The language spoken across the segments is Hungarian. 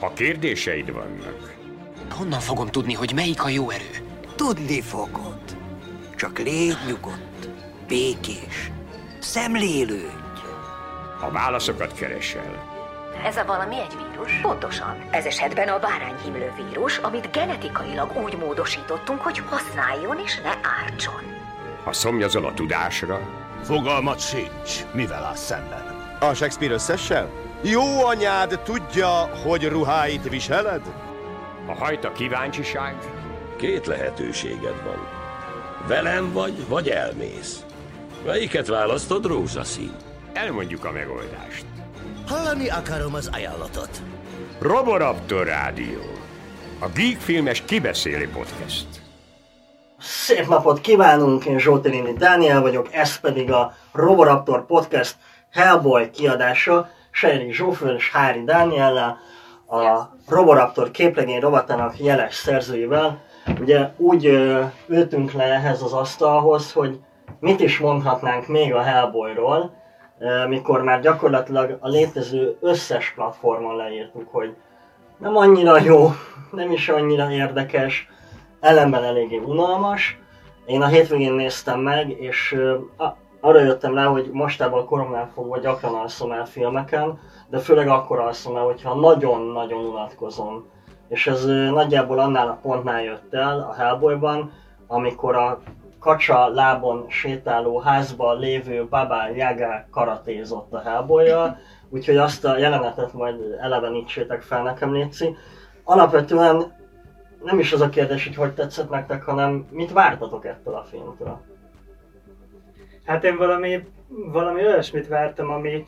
Ha kérdéseid vannak, Honnan fogom tudni, hogy melyik a jó erő? Tudni fogod. Csak légy nyugodt, békés, szemlélődj. a válaszokat keresel. Ez a valami egy vírus? Pontosan. Ez esetben a bárányhimlő vírus, amit genetikailag úgy módosítottunk, hogy használjon és ne ártson. Ha szomjazol a tudásra, Fogalmat sincs, mivel áll szemben. A Shakespeare összessel? Jó anyád tudja, hogy ruháit viseled? a kíváncsiság, Két lehetőséged van. Velem vagy, vagy elmész. Melyiket választod, rózsaszín? elmondjuk a megoldást. Hallani akarom az ajánlatot. Roboraptor Rádió. A Geek Filmes kibeszéli podcast. Szép napot kívánunk, én Zsóti Dániel vagyok, ez pedig a Roboraptor Podcast Hellboy kiadása, Sejri Zsófőn és Hári Dániellel, a Roboraptor képregény rovatának jeles szerzőivel. Ugye úgy ültünk le ehhez az asztalhoz, hogy mit is mondhatnánk még a Hellboyról, mikor már gyakorlatilag a létező összes platformon leírtuk, hogy nem annyira jó, nem is annyira érdekes, ellenben eléggé unalmas. Én a hétvégén néztem meg, és arra jöttem rá, hogy mostában a koromnál fogva gyakran alszom el filmeken, de főleg akkor alszom el, hogyha nagyon-nagyon unatkozom. És ez nagyjából annál a pontnál jött el a Hellboyban, amikor a kacsa lábon sétáló házban lévő Baba Yaga karatézott a hellboy úgyhogy azt a jelenetet majd elevenítsétek fel nekem, Léci. Alapvetően nem is az a kérdés, hogy hogy tetszett nektek, hanem mit vártatok ettől a filmtől? Hát én valami, valami olyasmit vártam, ami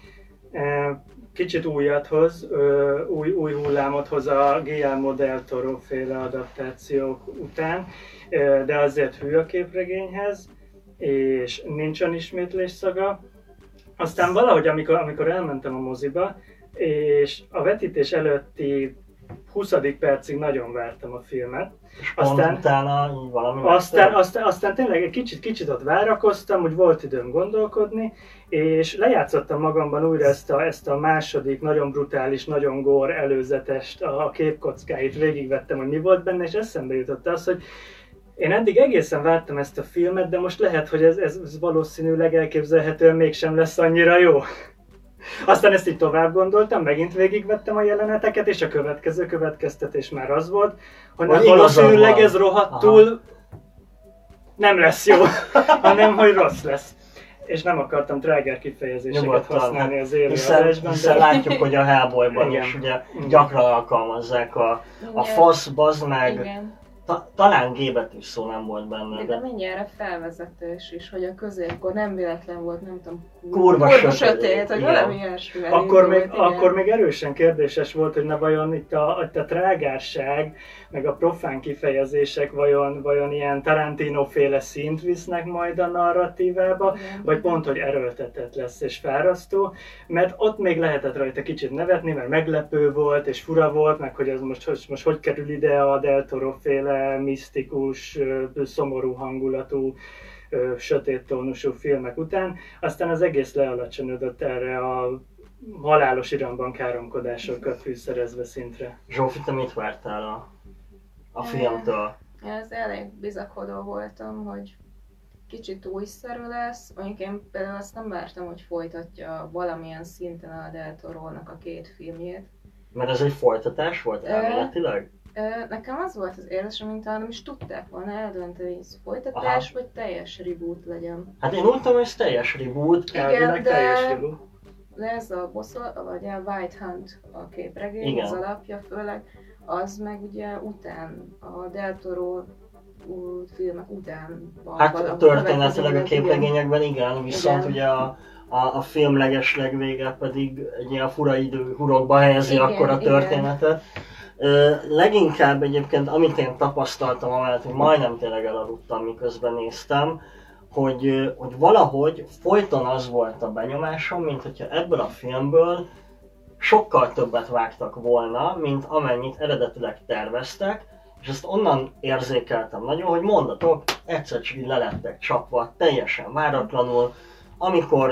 eh, kicsit újat hoz, új, új hullámot hoz a Guillermo del Toro féle adaptációk után, ö, de azért hű a képregényhez, és nincs olyan ismétlés szaga. Aztán valahogy, amikor, amikor elmentem a moziba, és a vetítés előtti 20. percig nagyon vártam a filmet, És Aztán- utána valami aztán, aztán, aztán tényleg egy kicsit, kicsit ott várakoztam, hogy volt időm gondolkodni, és lejátszottam magamban újra ezt a, ezt a második, nagyon brutális, nagyon gór előzetest, a képkockáit végigvettem, hogy mi volt benne, és eszembe jutott az, hogy én eddig egészen vártam ezt a filmet, de most lehet, hogy ez, ez, ez valószínűleg elképzelhetően mégsem lesz annyira jó. Aztán ezt így tovább gondoltam, megint végigvettem a jeleneteket, és a következő következtetés már az volt, hogy nem valószínűleg ez rohadtul nem lesz jó, hanem hogy rossz lesz. És nem akartam tráger kifejezéseket Nyugodtan, használni az élő hiszen, adásban, hiszen látjuk, hogy a Hellboyban is ugye Igen. gyakran alkalmazzák a, a fasz, bazd meg, Igen. Ta, talán G szó nem volt benne, De, de mindjárt felvezetős is, hogy a középkor nem véletlen volt, nem tudom, Kurva kurva sötét, sötét, hogy igen. valami ilyesmi. akkor még, igen. akkor még erősen kérdéses volt, hogy na vajon itt a, itt a trágárság, meg a profán kifejezések vajon, vajon ilyen Tarantino-féle szint visznek majd a narratívába, Igen. vagy pont, hogy erőltetett lesz és fárasztó, mert ott még lehetett rajta kicsit nevetni, mert meglepő volt és fura volt, meg hogy ez most, most, most hogy kerül ide a Del Toro féle misztikus, ö, szomorú hangulatú, sötét tónusú filmek után. Aztán az egész lealacsonyodott erre a halálos iramban káromkodásokat fűszerezve szintre. Zsófi, te mit vártál a, a filmtől? Én az elég bizakodó voltam, hogy kicsit újszerű lesz. Mondjuk én például azt nem vártam, hogy folytatja valamilyen szinten a Del a két filmjét. Mert ez egy folytatás volt elméletileg? Nekem az volt az érzésem, mint nem is tudták volna eldönteni, hogy ez folytatás, Aha. vagy teljes reboot legyen. Hát én úgy tudom, hogy ez teljes reboot. Igen, Elvileg de- teljes reboot. De ez a bosszol, vagy a White Hunt a képregény, Igen. az alapja főleg, az meg ugye után, a Del Toro filmek után van Hát történetileg a igen. képregényekben igen, viszont Igen. ugye a, a, a film leges legvége pedig egy ilyen fura idő hurokba helyezi Igen, akkor a igen. történetet. Ö, leginkább egyébként, amit én tapasztaltam, amellett, hogy majdnem tényleg elaludtam, miközben néztem, hogy, hogy valahogy folyton az volt a benyomásom, mint hogyha ebből a filmből sokkal többet vágtak volna, mint amennyit eredetileg terveztek, és ezt onnan érzékeltem nagyon, hogy mondatok egyszer csak így lelettek csapva, teljesen váratlanul, amikor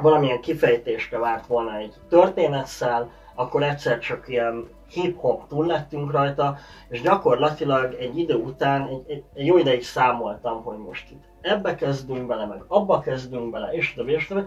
valamilyen kifejtésre várt volna egy történetszál, akkor egyszer csak ilyen hip-hop túl lettünk rajta, és gyakorlatilag egy idő után, egy, egy, egy jó ideig számoltam, hogy most itt ebbe kezdünk bele, meg abba kezdünk bele, és többi, és többi.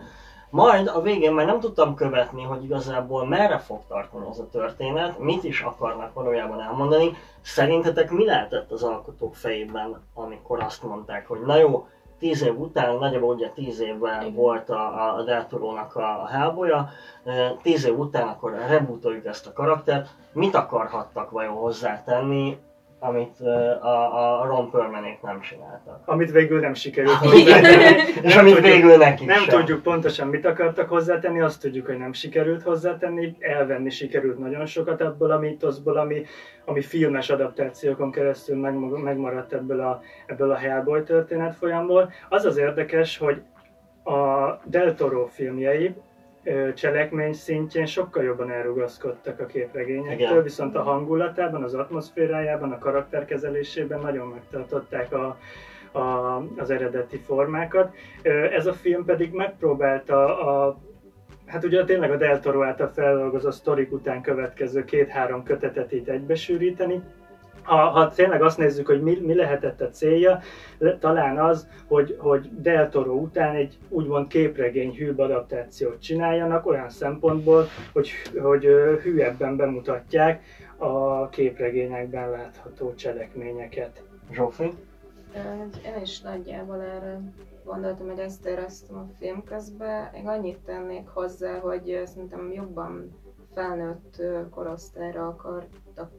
Majd a végén már nem tudtam követni, hogy igazából merre fog tartani ez a történet, mit is akarnak valójában elmondani. Szerintetek mi lehetett az alkotók fejében, amikor azt mondták, hogy na jó, tíz év után, nagyjából ugye tíz évvel volt a, a Del Toro-nak a, a e, tíz év után akkor rebootoljuk ezt a karaktert, mit akarhattak vajon hozzátenni, amit a, a Ron Perlmanék nem csináltak. Amit végül nem sikerült hozzátenni. És amit végül nekik Nem sem. tudjuk pontosan mit akartak hozzátenni, azt tudjuk, hogy nem sikerült hozzátenni, elvenni sikerült nagyon sokat ebből a mítoszból, ami, ami filmes adaptációkon keresztül megmag- megmaradt ebből a, ebből a Hellboy történet folyamból. Az az érdekes, hogy a Del Toro filmjei cselekmény szintjén sokkal jobban elrugaszkodtak a képregényektől, Igen. viszont a hangulatában, az atmoszférájában, a karakterkezelésében nagyon megtartották a, a, az eredeti formákat. Ez a film pedig megpróbálta a Hát ugye tényleg a Del Toro által feldolgozott sztorik után következő két-három kötetet itt egybesűríteni. Ha, ha tényleg azt nézzük, hogy mi, mi lehetett a célja, le- talán az, hogy, hogy Del Toro után egy úgymond képregény hűbb adaptációt csináljanak olyan szempontból, hogy, hogy hűebben bemutatják a képregényekben látható cselekményeket. Zsófi? Én is nagyjából erre gondoltam, hogy ezt éreztem a film közben. Én annyit tennék hozzá, hogy szerintem jobban felnőtt korosztályra akartak,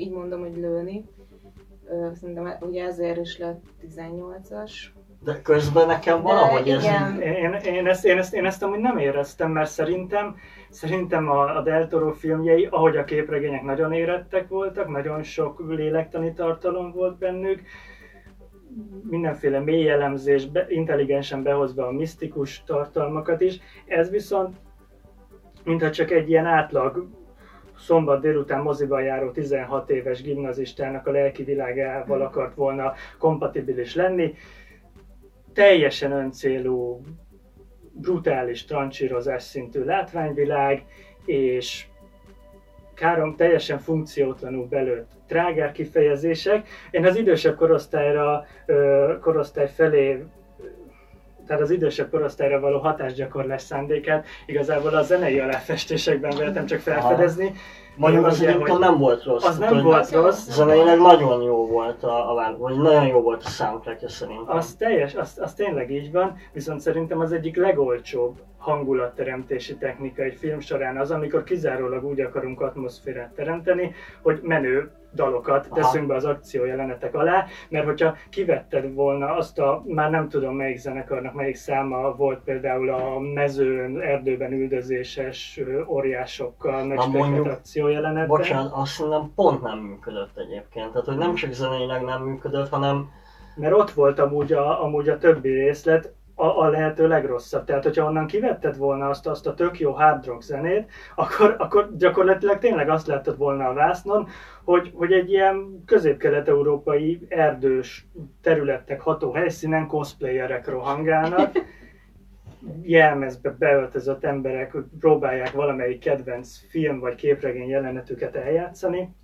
így mondom, hogy lőni. Szerintem ugye ezért is lett 18-as. De közben nekem valahogy ez... igen. Én, én, ezt, én, ezt, én ezt amúgy nem éreztem, mert szerintem, szerintem a, a Del Toro filmjei, ahogy a képregények nagyon érettek voltak, nagyon sok lélektani tartalom volt bennük, mindenféle mély elemzés, be, intelligensen behozva a misztikus tartalmakat is. Ez viszont, mintha csak egy ilyen átlag szombat délután moziba járó 16 éves gimnazistának a lelki világával akart volna kompatibilis lenni. Teljesen öncélú, brutális trancsírozás szintű látványvilág, és károm teljesen funkciótlanul belőtt trágár kifejezések. Én az idősebb korosztályra, korosztály felé tehát az idősebb korosztályra való hatásgyakorlás szándékát igazából a zenei aláfestésekben véltem csak felfedezni. Mondjuk az egyébként nem volt rossz. Az nem volt rossz. Zeneileg nagyon jó volt a, a vagy nagyon jó volt a soundtrackja szerintem. Az teljes, az, az tényleg így van, viszont szerintem az egyik legolcsóbb hangulatteremtési technika egy film során az, amikor kizárólag úgy akarunk atmoszférát teremteni, hogy menő dalokat teszünk be az akciójelenetek alá, mert hogyha kivetted volna azt a, már nem tudom melyik zenekarnak melyik száma volt például a mezőn, erdőben üldözéses óriásokkal megspektált mondjuk- akciójelenetben. Bocsánat, azt szerintem pont nem működött egyébként. Tehát, hogy nem csak zeneileg nem működött, hanem Mert ott volt amúgy a, amúgy a többi részlet, a, a lehető legrosszabb. Tehát, hogyha onnan kivetted volna azt, azt a tök jó hard rock zenét, akkor, akkor gyakorlatilag tényleg azt láttad volna a vásznon, hogy, hogy egy ilyen közép-kelet-európai erdős területek ható helyszínen cosplayerek rohangálnak, jelmezbe beöltözött emberek próbálják valamelyik kedvenc film vagy képregény jelenetüket eljátszani,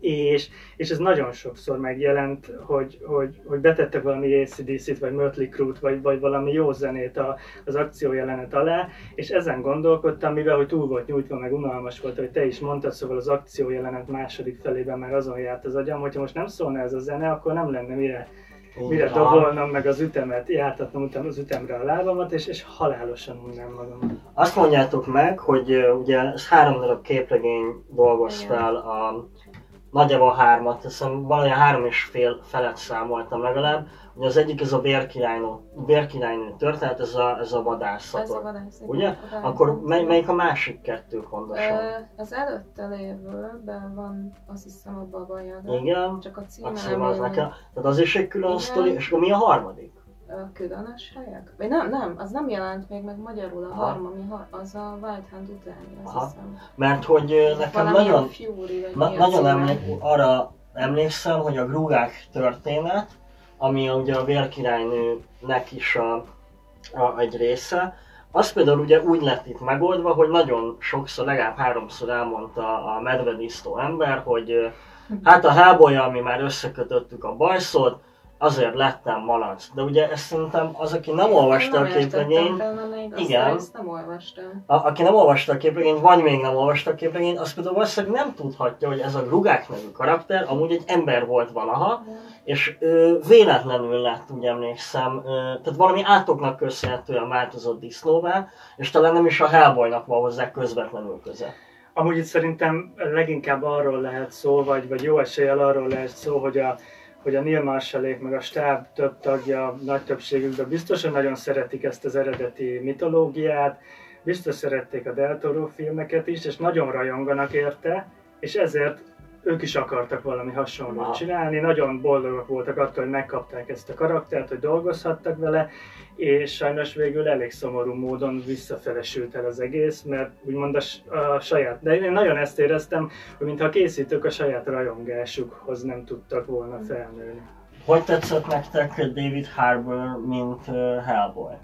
és, és ez nagyon sokszor megjelent, hogy, hogy, hogy betettek valami ACDC-t, vagy Mötley Crue-t, vagy, vagy valami jó zenét a, az akciójelenet alá, és ezen gondolkodtam, mivel hogy túl volt nyújtva, meg unalmas volt, hogy te is mondtad, szóval az akciójelenet második felében már azon járt az agyam, hogyha most nem szólna ez a zene, akkor nem lenne mire, mire dobolnom meg az ütemet, jártatnom utána az ütemre a lábamat, és, és halálosan unnám magam. Azt mondjátok meg, hogy ugye ez három darab képregény dolgoz fel a nagyjából hármat, hiszem valahogy három és fél felett számoltam legalább. Ugye az egyik ez a vérkirálynő, vérkirálynő történet, ez a, ez a vadászat. Ez a vadász, Ugye? a vadász. Akkor mely, melyik a másik kettő pontosan? Az előtte lévőben van, azt hiszem, a Baba Yaga. Igen, Csak a a címe cím nem az nekem. Tehát az is egy külön Igen. sztori, és akkor mi a harmadik? A helyek? Vagy nem, nem, az nem jelent még meg magyarul, a Aha. harmami, ha- az a Wild Hunt utáni, azt Aha. hiszem. Mert hogy nekem Valami nagyon, Fury, Na, nagyon emlék, arra emlékszem, hogy a Grúgák történet, ami ugye a vérkirálynőnek is a, a, egy része, az például ugye úgy lett itt megoldva, hogy nagyon sokszor, legalább háromszor elmondta a medvedisztó ember, hogy ö, hát a hellboy ami már összekötöttük a bajszot, azért lettem malac. De ugye ezt szerintem az, aki nem olvasta a Nem értettem képregényt, azt igen. Ezt nem olvastam. a, aki nem olvasta a képregényt, vagy még nem olvasta a képregényt, az például valószínűleg nem tudhatja, hogy ez a Rugák nevű karakter amúgy egy ember volt valaha, és ö, véletlenül lett, úgy emlékszem, ö, tehát valami átoknak köszönhetően változott disznóvá, és talán nem is a Hellboynak van hozzá közvetlenül köze. Amúgy itt szerintem leginkább arról lehet szó, vagy, vagy jó eséllyel arról lehet szó, hogy a, hogy a Neil Marshallék meg a stáb több tagja, nagy többségükben biztosan nagyon szeretik ezt az eredeti mitológiát, biztos szerették a Del Toro filmeket is, és nagyon rajonganak érte, és ezért ők is akartak valami hasonlót csinálni, nagyon boldogok voltak attól, hogy megkapták ezt a karaktert, hogy dolgozhattak vele, és sajnos végül elég szomorú módon visszafelesült el az egész, mert úgymond a, a saját, de én nagyon ezt éreztem, hogy mintha a készítők a saját rajongásukhoz nem tudtak volna felnőni. Hogy tetszett nektek David Harbour, mint Hellboy?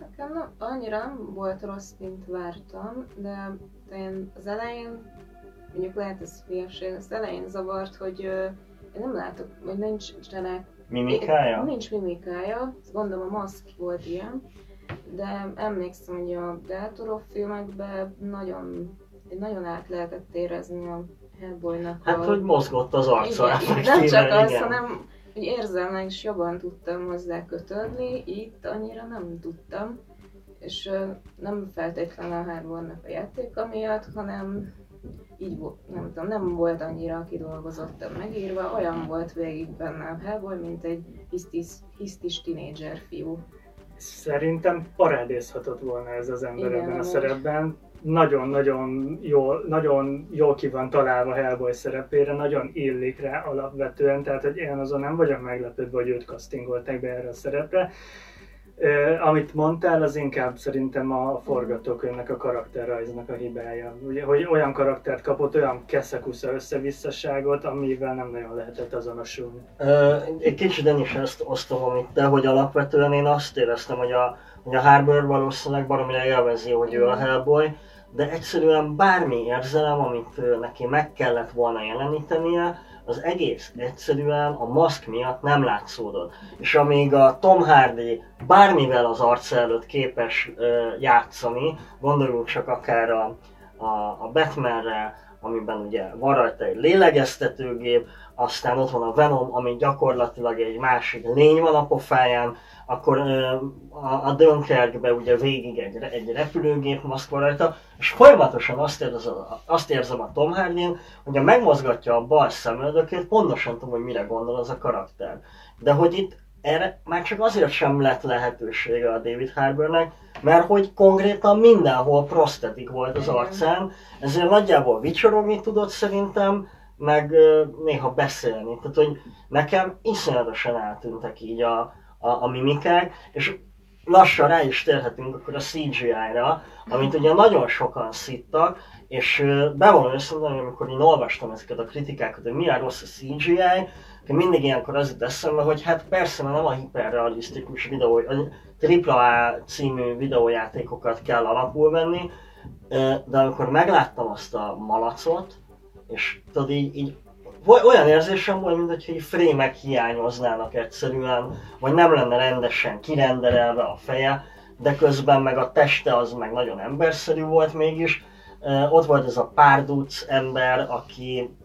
Nekem nem, annyira nem volt rossz, mint vártam, de, de én az elején, mondjuk lehet ez hülyeség, az elején zavart, hogy én nem látok, hogy nincs csenek. Mimikája? Nincs mimikája, azt gondolom a maszk volt ilyen, de emlékszem, hogy a Del Toro filmekben nagyon, nagyon át lehetett érezni a Hellboynak Hát, a... hogy mozgott az arca. Igen, nem csak az, igen. hanem hogy érzelmek is jobban tudtam hozzá kötődni, itt annyira nem tudtam. És nem feltétlenül a Harbornak a játéka miatt, hanem így nem tudom, nem volt annyira kidolgozottan megírva, olyan volt végig benne a Hellboy, mint egy hisztis, hisztis tinédzser fiú. Szerintem parádézhatott volna ez az ember Igen, ebben a szerepben. Nagyon-nagyon jól, nagyon jól ki van találva Hellboy szerepére, nagyon illik rá alapvetően, tehát hogy én azon nem vagyok meglepődve, hogy őt castingolták be erre a szerepre. Amit mondtál, az inkább szerintem a forgatókönyvnek, a karakterrajznak a hibája. Ugye, hogy olyan karaktert kapott, olyan keszekusza összevisszaságot, amivel nem nagyon lehetett azonosulni. Egy kicsit én is ezt osztom, amit te, hogy alapvetően én azt éreztem, hogy a, hogy a Harbour valószínűleg baromira élvezi, hogy ő a Hellboy, de egyszerűen bármi érzelem, amit neki meg kellett volna jelenítenie, az egész egyszerűen a maszk miatt nem látszódott. És amíg a Tom Hardy bármivel az arca előtt képes ö, játszani, gondoljunk csak akár a, a, a Batmanre, amiben ugye van rajta egy lélegeztetőgép, aztán ott van a Venom, ami gyakorlatilag egy másik lény van a pofáján, akkor a, a Dunkerkbe ugye végig egy, egy repülőgép maszk van rajta, és folyamatosan azt érzem, azt érzem a Tom Hardin, hogy ha megmozgatja a bal szemöldökét, pontosan tudom, hogy mire gondol az a karakter. De hogy itt erre már csak azért sem lett lehetősége a David Harbournek, mert hogy konkrétan mindenhol prosztetik volt az arcán, ezért nagyjából vicsorogni tudott szerintem, meg néha beszélni. Tehát, hogy nekem iszonyatosan eltűntek így a, a, a mimikák, és lassan rá is térhetünk akkor a CGI-ra, amit ugye nagyon sokan szittak, és bevallom őszintén, hogy amikor én olvastam ezeket a kritikákat, hogy milyen rossz a CGI, akkor mindig ilyenkor az jut eszembe, hogy hát persze mert nem a hiperrealisztikus videó, a AAA című videójátékokat kell alapul venni, de amikor megláttam azt a malacot, és tudod így, így olyan érzésem volt, mint hogyha így frémek hiányoznának egyszerűen, vagy nem lenne rendesen kirenderelve a feje, de közben meg a teste az meg nagyon emberszerű volt mégis. Ott volt ez a párduc ember, aki,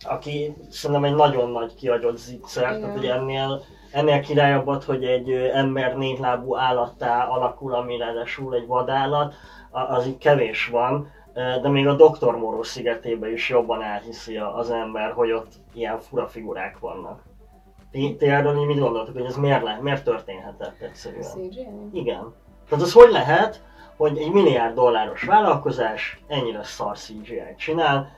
aki szerintem egy nagyon nagy kiagyott zicser, tehát Igen. hogy ennél, ennél királyabbat, hogy egy ember négylábú állattá alakul, ami ráadásul egy vadállat, az így kevés van, de még a Dr. Moró szigetében is jobban elhiszi az ember, hogy ott ilyen fura figurák vannak. Ti, ti erről mit gondoltok, hogy ez miért, le, miért történhetett egyszerűen? CGI? Igen. Tehát az hogy lehet, hogy egy milliárd dolláros vállalkozás ennyire szar CGI-t csinál,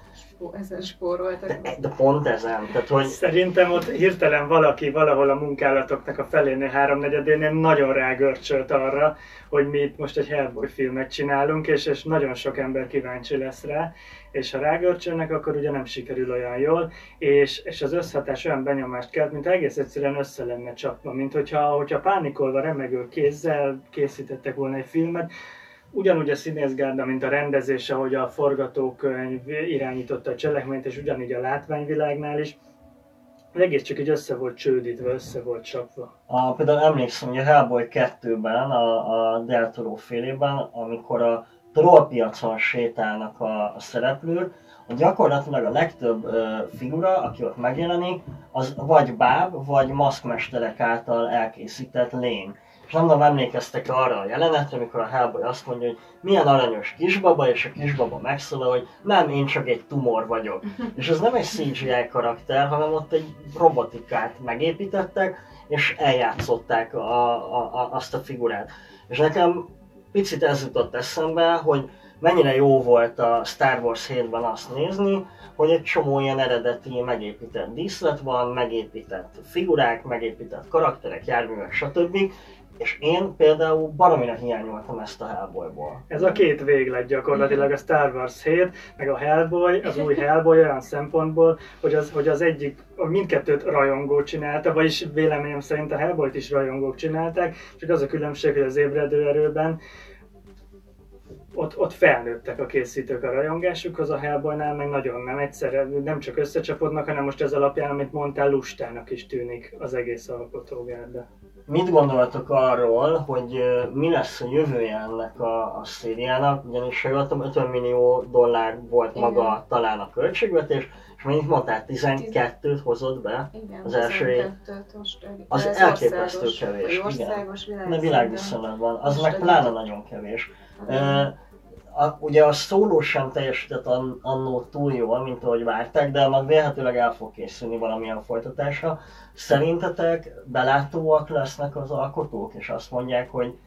ezen spóroltak. De, de pont ezen, tehát hogy Szerintem ott hirtelen valaki valahol a munkálatoknak a felénél, háromnegyedénél nagyon rágörcsölt arra, hogy mi itt most egy Hellboy filmet csinálunk, és, és nagyon sok ember kíváncsi lesz rá, és ha rágörcsölnek, akkor ugye nem sikerül olyan jól, és, és az összhatás olyan benyomást kelt, mint egész egyszerűen össze lenne csapva, mint hogyha, hogyha pánikolva, remegő kézzel készítettek volna egy filmet, ugyanúgy a színészgárda, mint a rendezése, hogy a forgatókönyv irányította a cselekményt, és ugyanígy a látványvilágnál is, az egész csak így össze volt csődítve, össze volt csapva. a, például emlékszem, hogy a Hellboy 2-ben, a, a Del Toro félében, amikor a trollpiacon sétálnak a, a szereplők, gyakorlatilag a legtöbb ö, figura, aki ott megjelenik, az vagy báb, vagy maszkmesterek által elkészített lény. Tudom, emlékeztek arra a jelenetre, amikor a Hellboy azt mondja, hogy milyen aranyos kisbaba, és a kisbaba megszólal, hogy nem, én csak egy tumor vagyok. És ez nem egy CGI karakter, hanem ott egy robotikát megépítettek, és eljátszották a, a, a, azt a figurát. És nekem picit ez jutott eszembe, hogy mennyire jó volt a Star Wars 7-ben azt nézni, hogy egy csomó ilyen eredeti megépített díszlet van, megépített figurák, megépített karakterek, járművek, stb. És én például baromira hiányoltam ezt a Hellboyból. Ez a két véglet gyakorlatilag a Star Wars 7, meg a Hellboy, az új Hellboy olyan szempontból, hogy az, hogy az egyik, mindkettőt rajongó csinálta, vagyis véleményem szerint a Hellboyt is rajongók csinálták, csak az a különbség, hogy az ébredő erőben ott, ott felnőttek a készítők a rajongásukhoz, a Hellboynál meg nagyon nem egyszerre, nem csak összecsapodnak, hanem most ez alapján, amit mondtál, lustának is tűnik az egész alkotógárda. Mit gondoltok arról, hogy mi lesz a jövője ennek a, a szériának, ugyanis jól tudom, 50 millió dollár volt Igen. maga talán a költségvetés, és mennyit mondtál, 12-t hozott be Igen, az első év. 12-t most, Az ez elképesztő országos, kevés, vagy igen. Országos világviszonylatban, az meg pláne nagyon kevés. Igen. A, ugye a szóló sem teljesített an, annó túl jól, mint ahogy várták, de annak vélhetőleg el fog készülni valamilyen folytatása. Szerintetek belátóak lesznek az alkotók, és azt mondják, hogy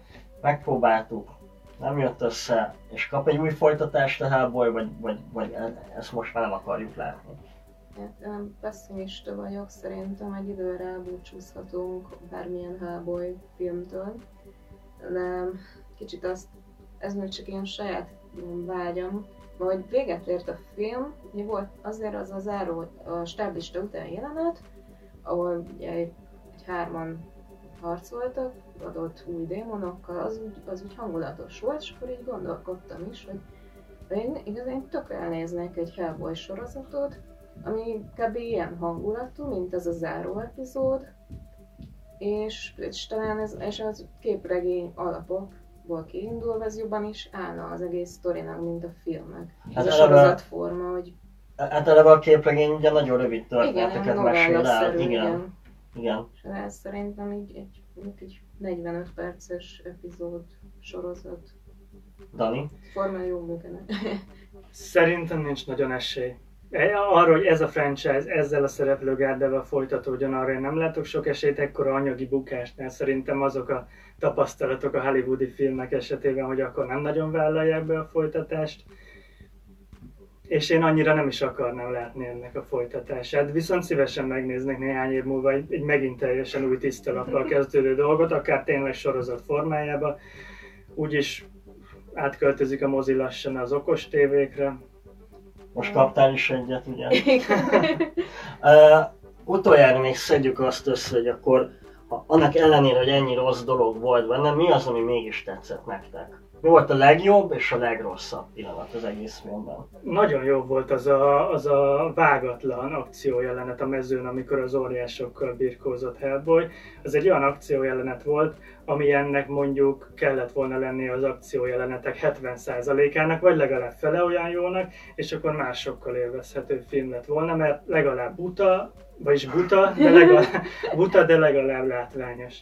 megpróbáltuk, nem jött össze, és kap egy új folytatást a Hellboy, vagy, vagy, vagy ezt most már nem akarjuk látni. Hát, pessimista vagyok, szerintem egy időre elbúcsúzhatunk bármilyen Hellboy filmtől, de kicsit azt, ez még csak ilyen saját ilyen vágyam, hogy véget ért a film, ugye volt azért az a záró, a stáblista után jelenet, ahol ugye egy, egy hárman harcoltak, adott új démonokkal, az úgy, az úgy hangulatos volt, és akkor így gondolkodtam is, hogy én igazán tök elnéznék egy Hellboy sorozatot, ami kb. ilyen hangulatú, mint ez a záró epizód, és, és talán ez, és az képregény alapokból kiindulva ez jobban is állna az egész sztorinak, mint a filmek. Hát Ez a sorozatforma, hogy Hát eleve a képregény ugye nagyon rövid történeteket mesél el. Igen, igen. igen. És ez szerintem így egy, mondjuk egy 45 perces epizód sorozat. Dani? Forma jó működne. Szerintem nincs nagyon esély. E- Arra, hogy ez a franchise ezzel a szereplőgárdával folytatódjon, arra én nem látok sok esélyt, ekkora anyagi bukásnál szerintem azok a tapasztalatok a hollywoodi filmek esetében, hogy akkor nem nagyon vállalják be a folytatást. És én annyira nem is akarnám látni ennek a folytatását, viszont szívesen megnéznék néhány év múlva egy, egy megint teljesen új tiszta lappal kezdődő dolgot, akár tényleg sorozat formájába. Úgyis átköltözik a mozi lassan az okos tévékre, Most kaptál is egyet, ugye? Uh, utoljára még szedjük azt össze, hogy akkor annak ellenére, hogy ennyi rossz dolog volt benne, mi az, ami mégis tetszett nektek? Mi volt a legjobb és a legrosszabb pillanat az egész filmben? Nagyon jó volt az a, az a vágatlan akciójelenet a mezőn, amikor az óriásokkal birkózott Hellboy. Az egy olyan akciójelenet volt, ami ennek mondjuk kellett volna lenni az akciójelenetek 70%-ának, vagy legalább fele olyan jónak, és akkor másokkal élvezhető film lett volna, mert legalább buta, vagyis buta, de legalább, buta, de legalább látványos.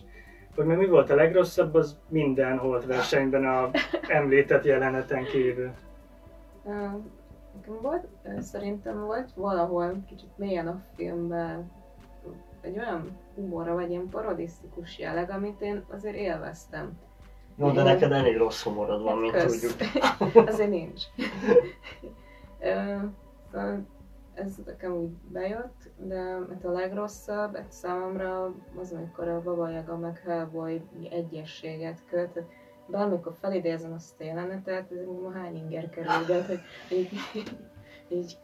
Hogy meg mi volt a legrosszabb, az minden holt versenyben a említett jeleneten kívül. Nekem volt, szerintem volt valahol kicsit mélyen a filmben egy olyan humorra, vagy ilyen parodisztikus jelleg, amit én azért élveztem. Jó, de Igen. neked elég rossz humorod van, mint Kösz. tudjuk. azért nincs. Ez nekem úgy bejött, de hát a legrosszabb hát számomra az, amikor a Baba Yaga meg Hellboy egyességet köt. Bármikor felidézem azt a jelenetet, ez ma hány inger kerül, de hogy így, így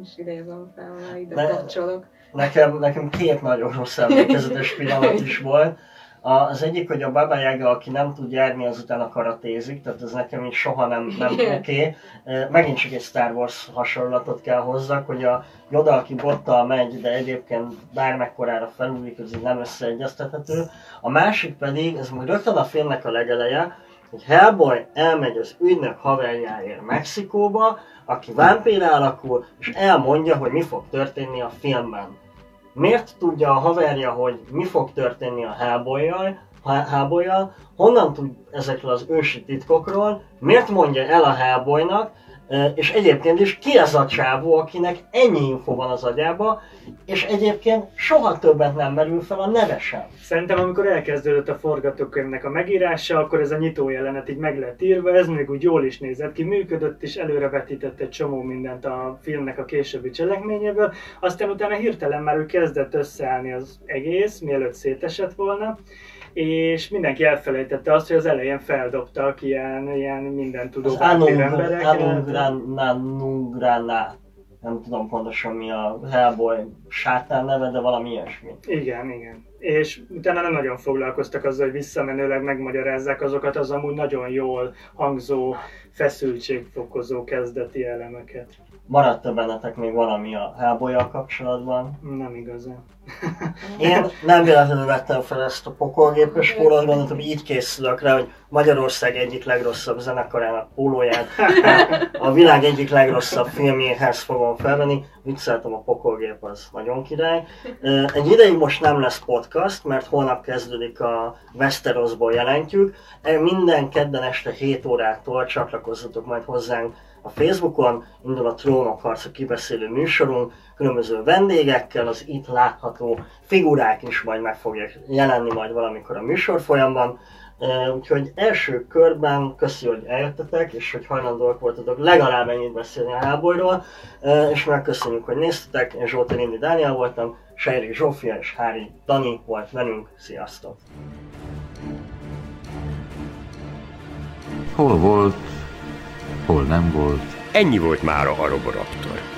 is idézem fel, mert ide Ne- kapcsolok. Nekem, nekem két nagyon rossz emlékezetes pillanat is volt. Az egyik, hogy a Baba Yaga, aki nem tud járni, azután a karatézik, tehát ez nekem így soha nem, nem oké. Okay. Megint csak egy Star Wars hasonlatot kell hozzak, hogy a Yoda, aki bottal megy, de egyébként bármekkorára felúlik, ez így nem összeegyeztethető. A másik pedig, ez majd rögtön a filmnek a legeleje, hogy Hellboy elmegy az ügynök haverjáért Mexikóba, aki vámpírá alakul, és elmondja, hogy mi fog történni a filmben. Miért tudja a haverja, hogy mi fog történni a Hellboy-jal, Ha- Hellboy-jal, honnan tud ezekről az ősi titkokról, miért mondja el a Ö, és egyébként is ki az a csávó, akinek ennyi info van az agyába, és egyébként soha többet nem merül fel a neve sem. Szerintem amikor elkezdődött a forgatókönyvnek a megírása, akkor ez a nyitó jelenet így meg lett írva, ez még úgy jól is nézett ki, működött és előrevetített egy csomó mindent a filmnek a későbbi cselekményéből, aztán utána hirtelen már ő kezdett összeállni az egész, mielőtt szétesett volna, és mindenki elfelejtette azt, hogy az elején feldobtak ilyen, ilyen minden tudó Az embereket. Anungrana, nem tudom pontosan mi a Hellboy sátán neve, de valami ilyesmi. Igen, igen. És utána nem nagyon foglalkoztak azzal, hogy visszamenőleg megmagyarázzák azokat az amúgy nagyon jól hangzó, feszültségfokozó kezdeti elemeket. Maradt-e bennetek még valami a hellboy kapcsolatban? Nem igazán. Én nem véletlenül vettem fel ezt a pokolgépes pólót, gondoltam, hogy így készülök rá, hogy Magyarország egyik legrosszabb zenekarának pólóját a világ egyik legrosszabb filmjéhez fogom felvenni. Vicceltem, a pokolgép az nagyon király. Egy ideig most nem lesz podcast, mert holnap kezdődik a Westerosból jelentjük. Minden kedden este 7 órától csatlakozzatok majd hozzánk a Facebookon, indul a Trónok harca kibeszélő műsorunk, különböző vendégekkel, az itt látható figurák is majd meg fogják jelenni majd valamikor a műsor folyamban. Úgyhogy első körben köszi, hogy eljöttetek, és hogy hajlandóak voltatok legalább ennyit beszélni a háborúról, E, és megköszönjük, hogy néztetek. Én Zsolti Lindi Dániel voltam, Sejri Zsófia és Hári Dani volt velünk. Sziasztok! Hol volt, hol nem volt. Ennyi volt már a Roboraptor.